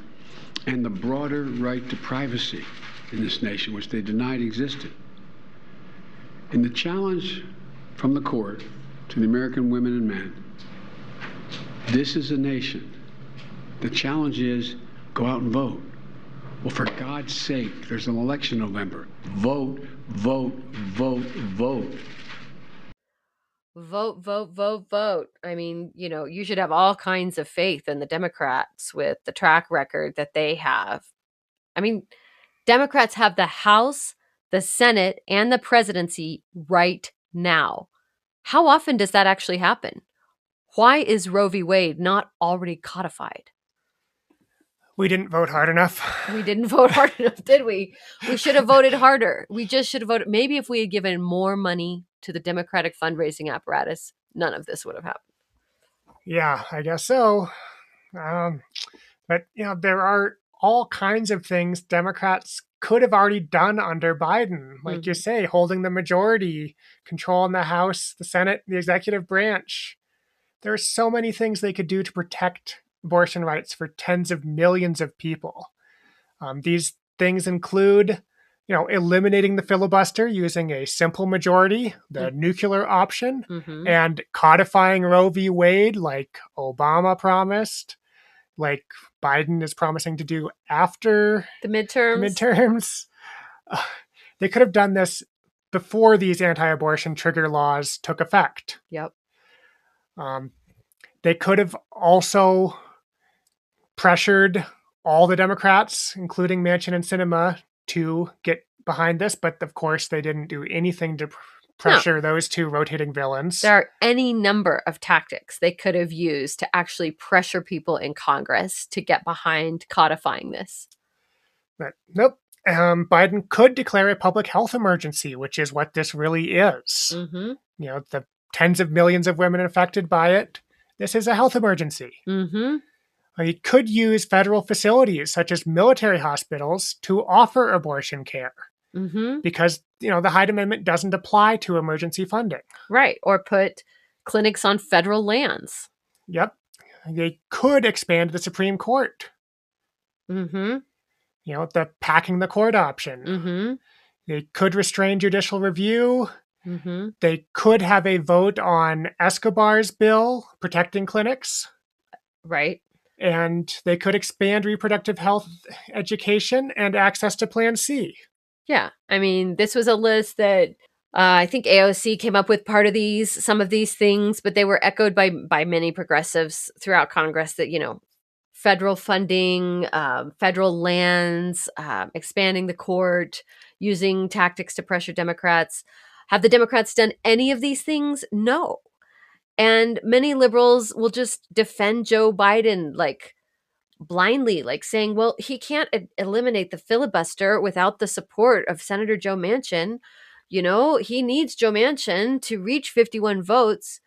and the broader right to privacy in this nation, which they denied existed. And the challenge from the court to the American women and men this is a nation. The challenge is go out and vote. Well, for God's sake, there's an election in November. Vote, vote, vote, vote. Vote, vote, vote, vote. I mean, you know, you should have all kinds of faith in the Democrats with the track record that they have. I mean, Democrats have the House, the Senate, and the presidency right now. How often does that actually happen? Why is Roe v. Wade not already codified? We didn't vote hard enough. We didn't vote hard enough, did we? We should have voted harder. We just should have voted. Maybe if we had given more money to the Democratic fundraising apparatus, none of this would have happened. Yeah, I guess so. Um, but you know, there are all kinds of things Democrats could have already done under Biden, like you say, holding the majority, control in the House, the Senate, the executive branch. There are so many things they could do to protect abortion rights for tens of millions of people. Um, these things include, you know, eliminating the filibuster using a simple majority, the nuclear option, Mhm. and codifying Roe v. Wade like Obama promised, like Biden is promising to do after The midterms. midterms. Uh, they could have done this before these anti-abortion trigger laws took effect. Yep. Um, they could have also pressured all the Democrats, including Manchin and Sinema, to get behind this, but of course they didn't do anything to pr- pressure those two rotating villains. There are any number of tactics they could have used to actually pressure people in Congress to get behind codifying this. But nope. Um, Biden could declare a public health emergency, which is what this really is. Mm-hmm. You know, the tens of millions of women affected by it. This is a health emergency. Mm-hmm. He could use federal facilities such as military hospitals to offer abortion care Mm-hmm. because you know the Hyde Amendment doesn't apply to emergency funding. Right. Or put clinics on federal lands. Yep. They could expand the Supreme Court. Mm-hmm. You know, the packing the court option. Mm-hmm. They could restrain judicial review. Mm-hmm. They could have a vote on Escobar's bill protecting clinics. Right. And they could expand reproductive health education and access to Plan C. Yeah. I mean, this was a list that uh, I think AOC came up with part of these, some of these things, but they were echoed by by many progressives throughout Congress. That you know, federal funding, um, federal lands, um, expanding the court, using tactics to pressure Democrats. Have the Democrats done any of these things? No. And many liberals will just defend Joe Biden like blindly, like saying, well, he can't eliminate the filibuster without the support of Senator Joe Manchin. You know, he needs Joe Manchin to reach 51 votes.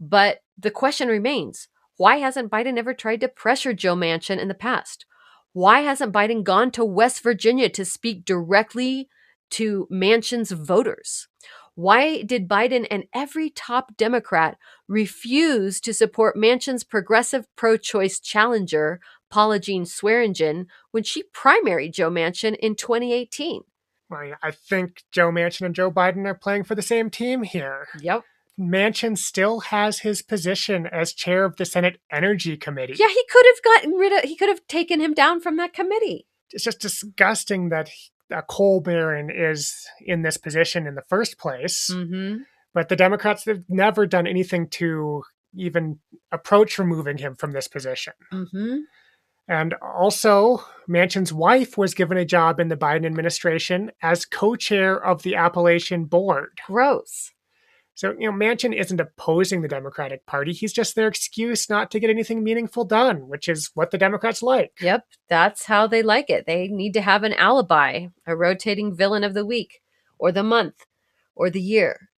But the question remains why hasn't Biden ever tried to pressure Joe Manchin in the past? Why hasn't Biden gone to West Virginia to speak directly to Manchin's voters? Why did Biden and every top Democrat refuse to support Manchin's progressive pro choice challenger, Paula Jean Swearengin, when she primaried Joe Manchin in 2018? I I think Joe Manchin and Joe Biden are playing for the same team here. Yep. Manchin still has his position as chair of the Senate Energy Committee. Yeah, he could have gotten rid of, he could have taken him down from that committee. It's just disgusting that a coal baron is in this position in the first place. Mm-hmm. But the Democrats have never done anything to even approach removing him from this position. Mm-hmm. And also, Manchin's wife was given a job in the Biden administration as co chair of the Appalachian Board. Gross. So, you know, Manchin isn't opposing the Democratic Party. He's just their excuse not to get anything meaningful done, which is what the Democrats like. Yep, that's how they like it. They need to have an alibi, a rotating villain of the week, or the month, or the year.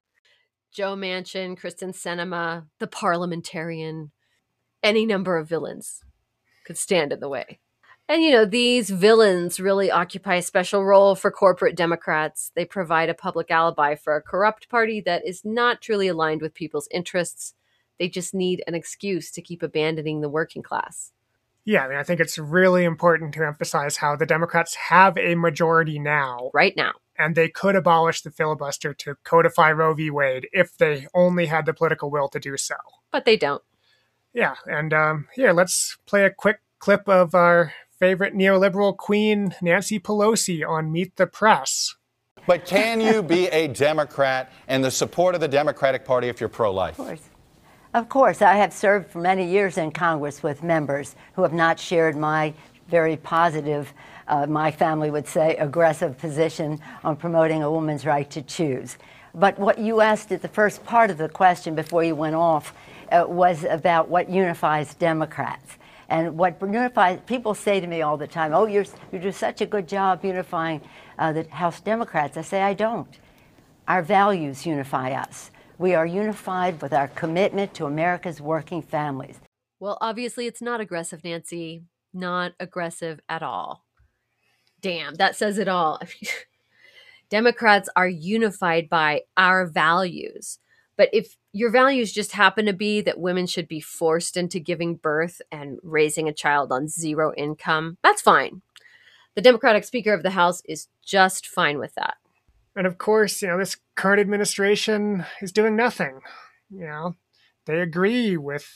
Joe Manchin, Kyrsten Sinema, the parliamentarian, any number of villains could stand in the way. And you know, these villains really occupy a special role for corporate Democrats. They provide a public alibi for a corrupt party that is not truly aligned with people's interests. They just need an excuse to keep abandoning the working class. Yeah, I mean, I think it's really important to emphasize how the Democrats have a majority now, right now. and they could abolish the filibuster to codify Roe v. Wade if they only had the political will to do so. But they don't. Yeah, and um, here, let's play a quick clip of our favorite neoliberal queen, Nancy Pelosi, on Meet the Press. But can you be a Democrat and the support of the Democratic Party if you're pro life? Of course. Of course, I have served for many years in Congress with members who have not shared my very positive, uh, my family would say, aggressive position on promoting a woman's right to choose. But what you asked at the first part of the question before you went off uh, was about what unifies Democrats. And what unifies, people say to me all the time, oh, you're, you do such a good job unifying uh, the House Democrats. I say, I don't. Our values unify us. We are unified with our commitment to America's working families. Well, obviously, it's not aggressive, Nancy. Not aggressive at all. Damn, that says it all. Democrats are unified by our values. But if your values just happen to be that women should be forced into giving birth and raising a child on zero income, that's fine. The Democratic Speaker of the House is just fine with that. And of course, you know, this current administration is doing nothing. You know, they agree with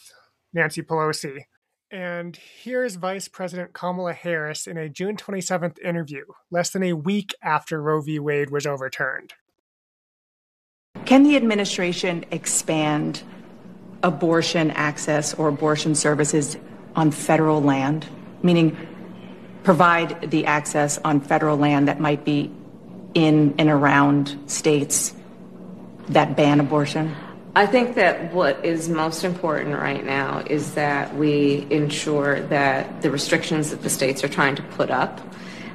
Nancy Pelosi. And here's Vice President Kamala Harris in a June 27th interview, less than a week after Roe v. Wade was overturned. Can the administration expand abortion access or abortion services on federal land? Meaning, provide the access on federal land that might be in and around states that ban abortion? I think that what is most important right now is that we ensure that the restrictions that the states are trying to put up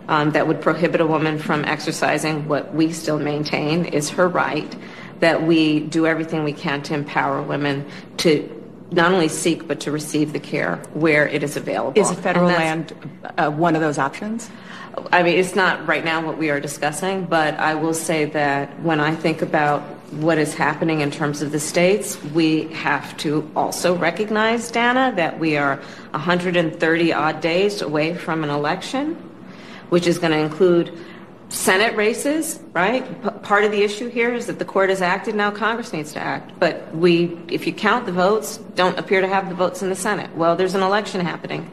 um, that would prohibit a woman from exercising what we still maintain is her right, that we do everything we can to empower women to not only seek but to receive the care where it is available. Is federal land uh, one of those options? I mean, it's not right now what we are discussing, but I will say that when I think about what is happening in terms of the states, we have to also recognize, Dana, that we are 130 odd days away from an election, which is going to include Senate races, right? P- part of the issue here is that the court has acted, now Congress needs to act. But we, if you count the votes, don't appear to have the votes in the Senate. Well, there's an election happening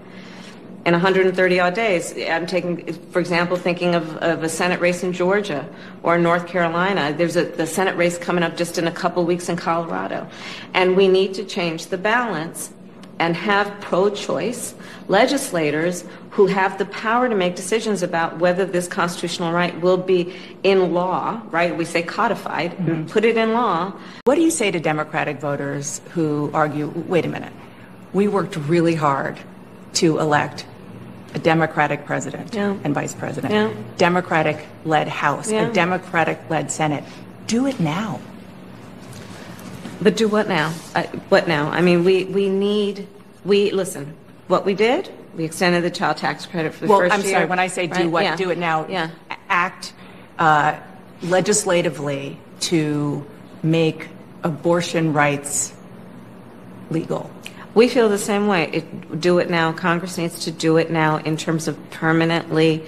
in 130 odd days. I'm taking, for example, thinking of, of a Senate race in Georgia or North Carolina. There's a the Senate race coming up just in a couple weeks in Colorado. And we need to change the balance and have pro-choice legislators who have the power to make decisions about whether this constitutional right will be in law, right? We say codified, mm-hmm. put it in law. What do you say to Democratic voters who argue, wait a minute, we worked really hard to elect a Democratic president yeah. and vice president, yeah. Democratic led House, yeah. a Democratic led Senate. Do it now. But do what now? Uh, what now? I mean, we, we need, we, listen, what we did, we extended the child tax credit for the well, first I'm year. sorry, when I say do right? what, yeah. do it now, yeah. act uh, legislatively to make abortion rights legal. We feel the same way. It, do it now. Congress needs to do it now in terms of permanently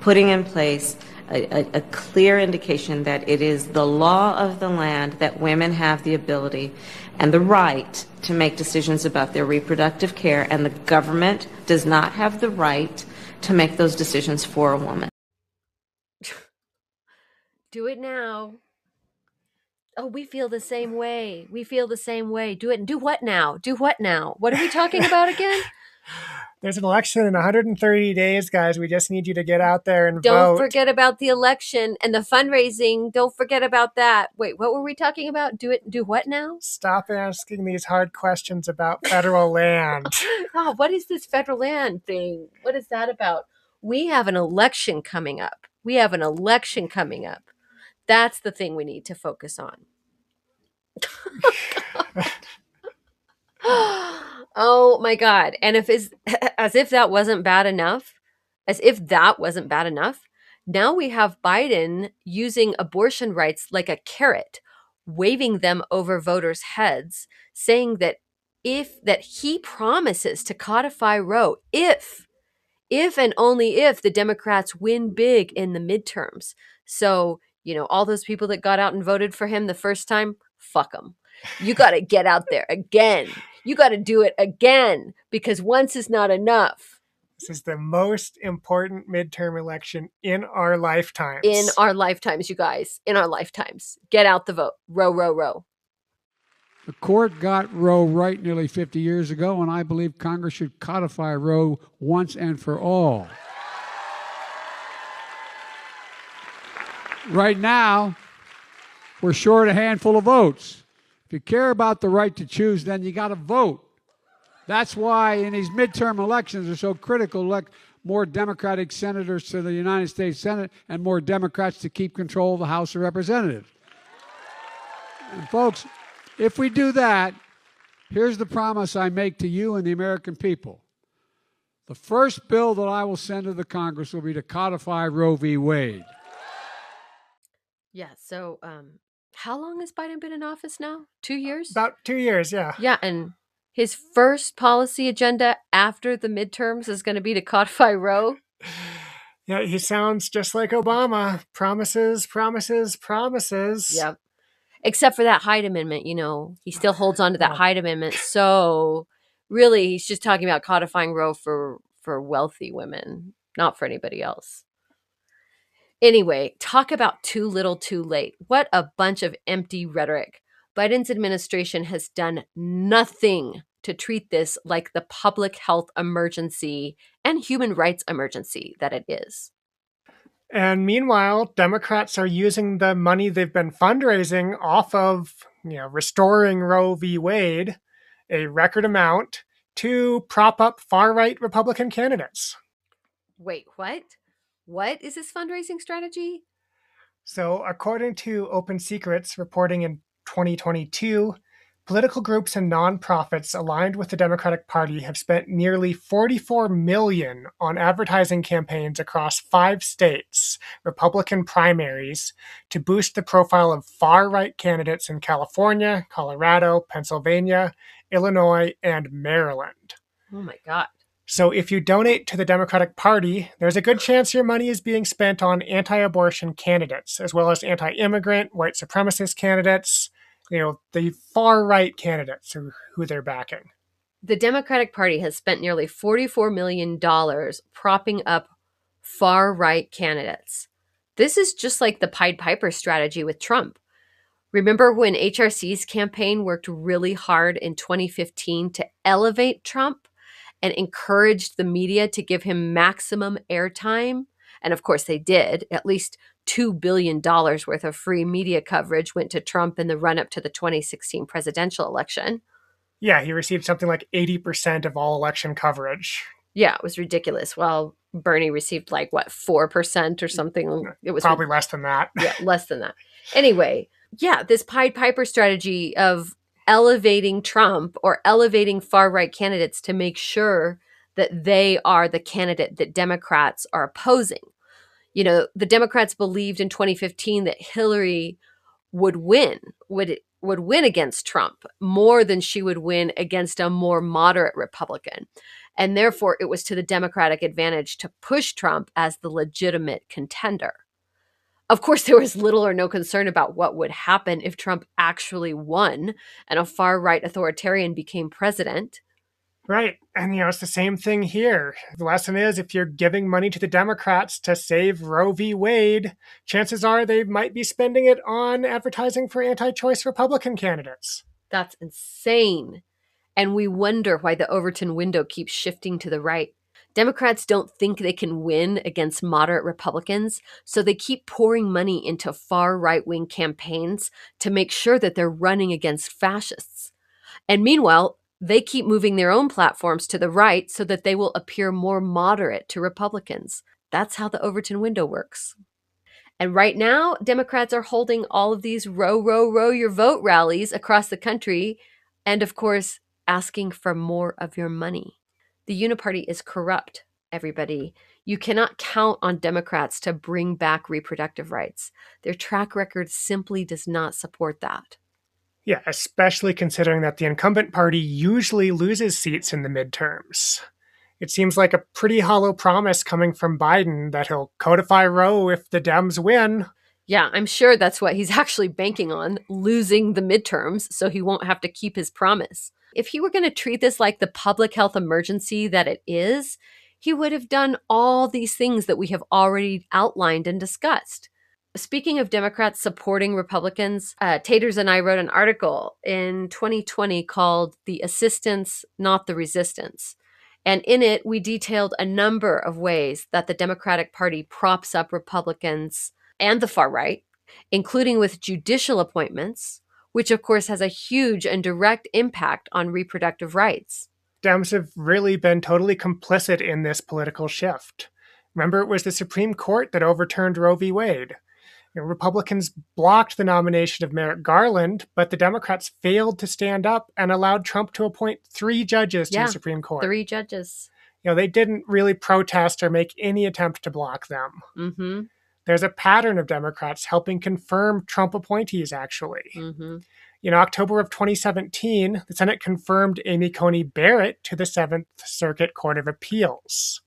putting in place a, a, clear indication that it is the law of the land that women have the ability and the right to make decisions about their reproductive care, and the government does not have the right to make those decisions for a woman. Do it now. Oh, we feel the same way. We feel the same way. Do it. Do what now? Do what now? What are we talking about again? There's an election in 130 days, guys. We just need you to get out there and Don't vote. forget about the election and the fundraising. Don't forget about that. Wait, what were we talking about? Do it. Do what now? Stop asking these hard questions about federal land. oh, what is this federal land thing? What is that about? We have an election coming up. We have an election coming up. That's the thing we need to focus on. Oh, oh my god. And if is as if that wasn't bad enough, as if that wasn't bad enough, now we have Biden using abortion rights like a carrot, waving them over voters' heads, saying that if that he promises to codify Roe if if and only if the Democrats win big in the midterms. So you know, all those people that got out and voted for him the first time, fuck them. You got to get out there again. You got to do it again because once is not enough. This is the most important midterm election in our lifetimes. In our lifetimes, you guys. In our lifetimes. Get out the vote. Row, row, row. The court got Roe right nearly 50 years ago, and I believe Congress should codify Roe once and for all. Right now, we're short a handful of votes. If you care about the right to choose, then you got to vote. That's why in these midterm elections are so critical. Elect more Democratic senators to the United States Senate and more Democrats to keep control of the House of Representatives. And folks, if we do that, here's the promise I make to you and the American people. The first bill that I will send to the Congress will be to codify Roe v. Wade. Yeah. So, um, how long has Biden been in office now? Two uh, years? About two years, yeah. Yeah. And his first policy agenda after the midterms is going to be to codify Roe. Yeah, he sounds just like Obama. Promises, promises, promises. Yep. Except for that Hyde Amendment, you know, he still holds on to that Hyde Amendment. So really, he's just talking about codifying Roe for for wealthy women, not for anybody else. Anyway, talk about too little, too late. What a bunch of empty rhetoric. Biden's administration has done nothing to treat this like the public health emergency and human rights emergency that it is. And meanwhile, Democrats are using the money they've been fundraising off of, you know, restoring Roe v. Wade, a record amount, to prop up far right Republican candidates. Wait, what? What is this fundraising strategy? So, according to Open Secrets reporting in 2022, political groups and nonprofits aligned with the Democratic Party have spent nearly 44 million on advertising campaigns across 5 states, Republican primaries, to boost the profile of far-right candidates in California, Colorado, Pennsylvania, Illinois, and Maryland. Oh my god. So if you donate to the Democratic Party, there's a good chance your money is being spent on anti-abortion candidates, as well as anti-immigrant, white supremacist candidates, you know, the far right candidates who, who they're backing. The Democratic Party has spent nearly $44 million propping up far right candidates. This is just like the Pied Piper strategy with Trump. Remember when HRC's campaign worked really hard in 2015 to elevate Trump and encouraged the media to give him maximum airtime? And of course, they did. At least $2 billion worth of free media coverage went to Trump in the run up to the 2016 presidential election. Yeah, he received something like 80% of all election coverage. Yeah, it was ridiculous. Well, Bernie received like what, 4% or something? It was probably less than that. yeah, less than that. Anyway, yeah, this Pied Piper strategy of elevating Trump or elevating far right candidates to make sure that they are the candidate that Democrats are opposing. You know, the Democrats believed in 2015 that Hillary would win, would would win against Trump more than she would win against a more moderate Republican. And therefore, it was to the Democratic advantage to push Trump as the legitimate contender. Of course, there was little or no concern about what would happen if Trump actually won and a far right authoritarian became president. Right. And, you know, it's the same thing here. The lesson is if you're giving money to the Democrats to save Roe v. Wade, chances are they might be spending it on advertising for anti choice Republican candidates. That's insane. And we wonder why the Overton window keeps shifting to the right. Democrats don't think they can win against moderate Republicans, so they keep pouring money into far right wing campaigns to make sure that they're running against fascists. And meanwhile, they keep moving their own platforms to the right so that they will appear more moderate to Republicans. That's how the Overton window works. And right now, Democrats are holding all of these row, row, row your vote rallies across the country. And of course, asking for more of your money. The Uniparty is corrupt, everybody. You cannot count on Democrats to bring back reproductive rights. Their track record simply does not support that. Yeah, especially considering that the incumbent party usually loses seats in the midterms. It seems like a pretty hollow promise coming from Biden that he'll codify Roe if the Dems win. Yeah, I'm sure that's what he's actually banking on losing the midterms so he won't have to keep his promise. If he were going to treat this like the public health emergency that it is, he would have done all these things that we have already outlined and discussed. Speaking of Democrats supporting Republicans, uh, Taters and I wrote an article in 2020 called The Assistance, Not the Resistance. And in it, we detailed a number of ways that the Democratic Party props up Republicans and the far right, including with judicial appointments, which of course has a huge and direct impact on reproductive rights. Dems have really been totally complicit in this political shift. Remember, it was the Supreme Court that overturned Roe v. Wade. You know, Republicans blocked the nomination of Merrick Garland, but the Democrats failed to stand up and allowed Trump to appoint three judges yeah, to the Supreme Court. Three judges. You know, they didn't really protest or make any attempt to block them. Mm-hmm. There's a pattern of Democrats helping confirm Trump appointees, actually. Mm-hmm. In October of 2017, the Senate confirmed Amy Coney Barrett to the Seventh Circuit Court of Appeals.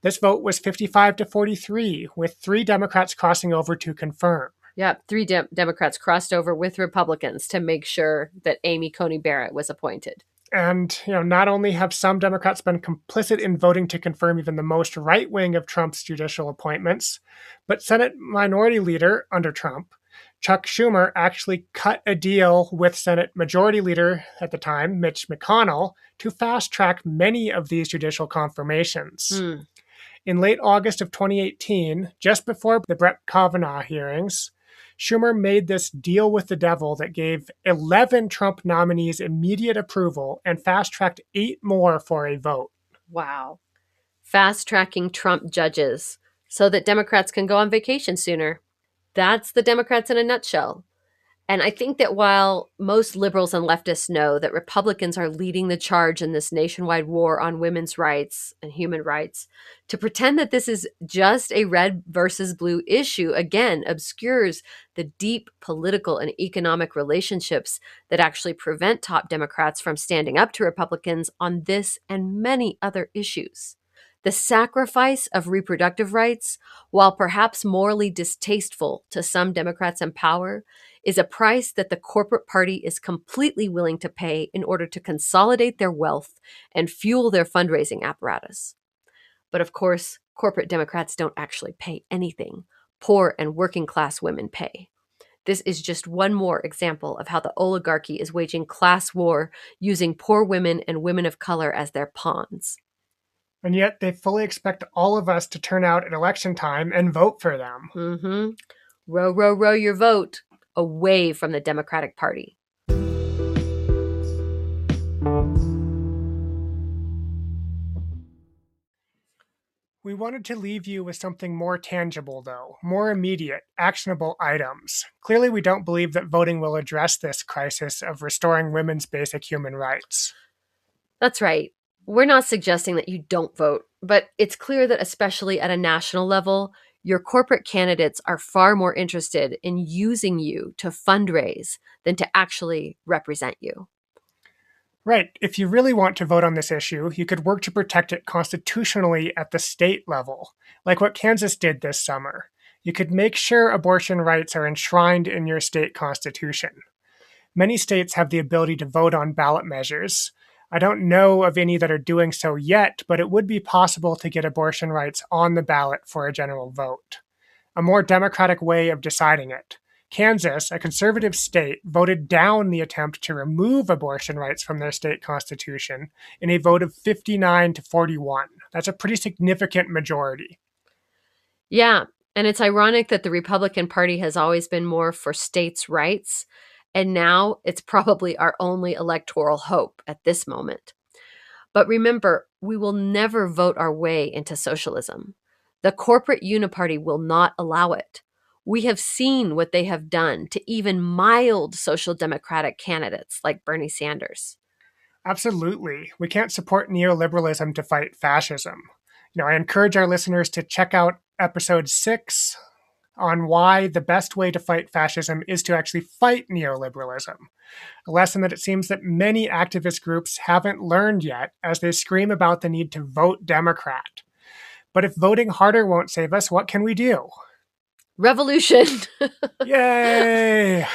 This vote was 55 to 43, with three Democrats crossing over to confirm. Yeah, three de- Democrats crossed over with Republicans to make sure that Amy Coney Barrett was appointed. And, you know, not only have some Democrats been complicit in voting to confirm even the most right wing of Trump's judicial appointments, but Senate Minority Leader under Trump, Chuck Schumer, actually cut a deal with Senate Majority Leader at the time, Mitch McConnell, to fast track many of these judicial confirmations. Mm. In late August of 2018, just before the Brett Kavanaugh hearings, Schumer made this deal with the devil that gave 11 Trump nominees immediate approval and fast tracked eight more for a vote. Wow. Fast tracking Trump judges so that Democrats can go on vacation sooner. That's the Democrats in a nutshell. And I think that while most liberals and leftists know that Republicans are leading the charge in this nationwide war on women's rights and human rights, to pretend that this is just a red versus blue issue again obscures the deep political and economic relationships that actually prevent top Democrats from standing up to Republicans on this and many other issues. The sacrifice of reproductive rights, while perhaps morally distasteful to some Democrats in power, is a price that the corporate party is completely willing to pay in order to consolidate their wealth and fuel their fundraising apparatus. But of course, corporate Democrats don't actually pay anything. Poor and working class women pay. This is just one more example of how the oligarchy is waging class war using poor women and women of color as their pawns. And yet they fully expect all of us to turn out at election time and vote for them. Mm-hmm. Row, row, row your vote away from the Democratic Party. We wanted to leave you with something more tangible, though, more immediate, actionable items. Clearly, we don't believe that voting will address this crisis of restoring women's basic human rights. That's right. We're not suggesting that you don't vote, but it's clear that, especially at a national level, your corporate candidates are far more interested in using you to fundraise than to actually represent you. Right. If you really want to vote on this issue, you could work to protect it constitutionally at the state level, like what Kansas did this summer. You could make sure abortion rights are enshrined in your state constitution. Many states have the ability to vote on ballot measures, I don't know of any that are doing so yet, but it would be possible to get abortion rights on the ballot for a general vote. A more democratic way of deciding it. Kansas, a conservative state, voted down the attempt to remove abortion rights from their state constitution in a vote of 59 to 41. That's a pretty significant majority. Yeah, and it's ironic that the Republican Party has always been more for states' rights and now it's probably our only electoral hope at this moment. But remember, we will never vote our way into socialism. The corporate uniparty will not allow it. We have seen what they have done to even mild social democratic candidates like Bernie Sanders. Absolutely. We can't support neoliberalism to fight fascism. You know, I encourage our listeners to check out episode six on why the best way to fight fascism is to actually fight neoliberalism. A lesson that it seems that many activist groups haven't learned yet as they scream about the need to vote Democrat. But if voting harder won't save us, what can we do? Revolution! Yay!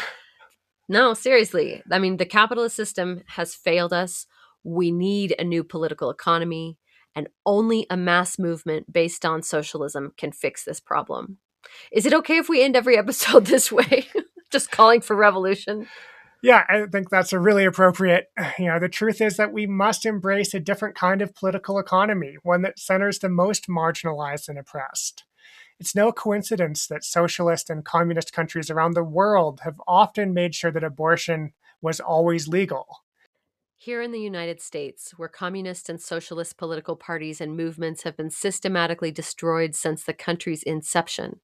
No, seriously. I mean, the capitalist system has failed us. We need a new political economy, and only a mass movement based on socialism can fix this problem. Is it okay if we end every episode this way? Just calling for revolution? Yeah, I think that's a really appropriate. You know, the truth is that we must embrace a different kind of political economy, one that centers the most marginalized and oppressed. It's no coincidence that socialist and communist countries around the world have often made sure that abortion was always legal. Here in the United States, where communist and socialist political parties and movements have been systematically destroyed since the country's inception,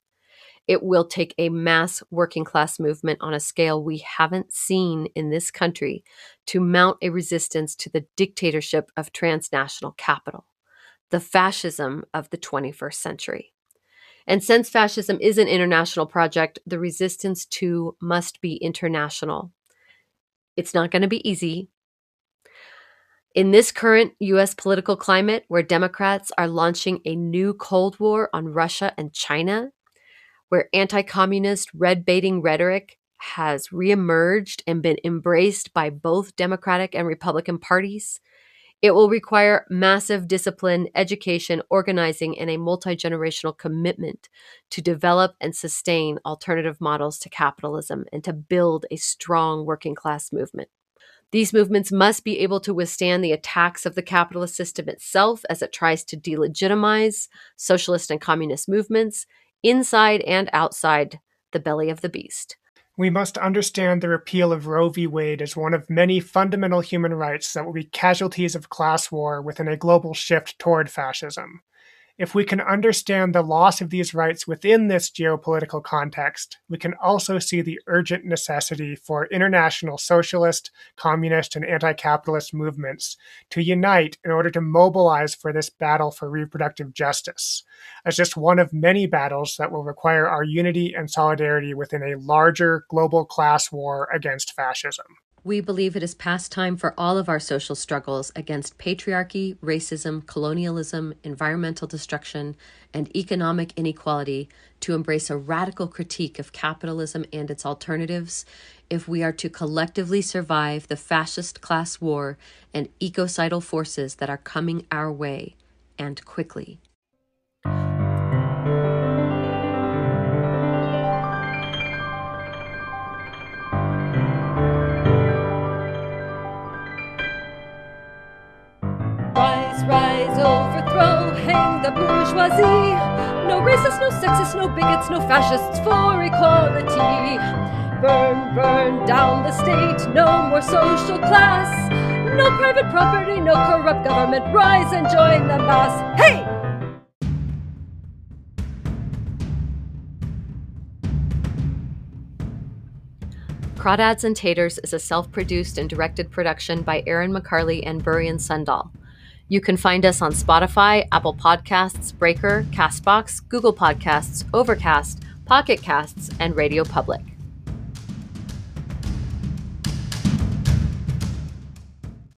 it will take a mass working class movement on a scale we haven't seen in this country to mount a resistance to the dictatorship of transnational capital, the fascism of the 21st century. And since fascism is an international project, the resistance too must be international. It's not going to be easy. In this current US political climate, where Democrats are launching a new Cold War on Russia and China, where anti communist red baiting rhetoric has reemerged and been embraced by both Democratic and Republican parties, it will require massive discipline, education, organizing, and a multi generational commitment to develop and sustain alternative models to capitalism and to build a strong working class movement. These movements must be able to withstand the attacks of the capitalist system itself as it tries to delegitimize socialist and communist movements inside and outside the belly of the beast. We must understand the repeal of Roe v. Wade as one of many fundamental human rights that will be casualties of class war within a global shift toward fascism. If we can understand the loss of these rights within this geopolitical context, we can also see the urgent necessity for international socialist, communist, and anti capitalist movements to unite in order to mobilize for this battle for reproductive justice, as just one of many battles that will require our unity and solidarity within a larger global class war against fascism. We believe it is past time for all of our social struggles against patriarchy, racism, colonialism, environmental destruction, and economic inequality to embrace a radical critique of capitalism and its alternatives if we are to collectively survive the fascist class war and ecocidal forces that are coming our way, and quickly. The bourgeoisie. No racists, no sexists, no bigots, no fascists for equality. Burn, burn down the state, no more social class. No private property, no corrupt government. Rise and join the mass. Hey! Crawdads and Taters is a self produced and directed production by Aaron McCarley and Burian Sundal. You can find us on Spotify, Apple Podcasts, Breaker, Castbox, Google Podcasts, Overcast, Pocket Casts, and Radio Public.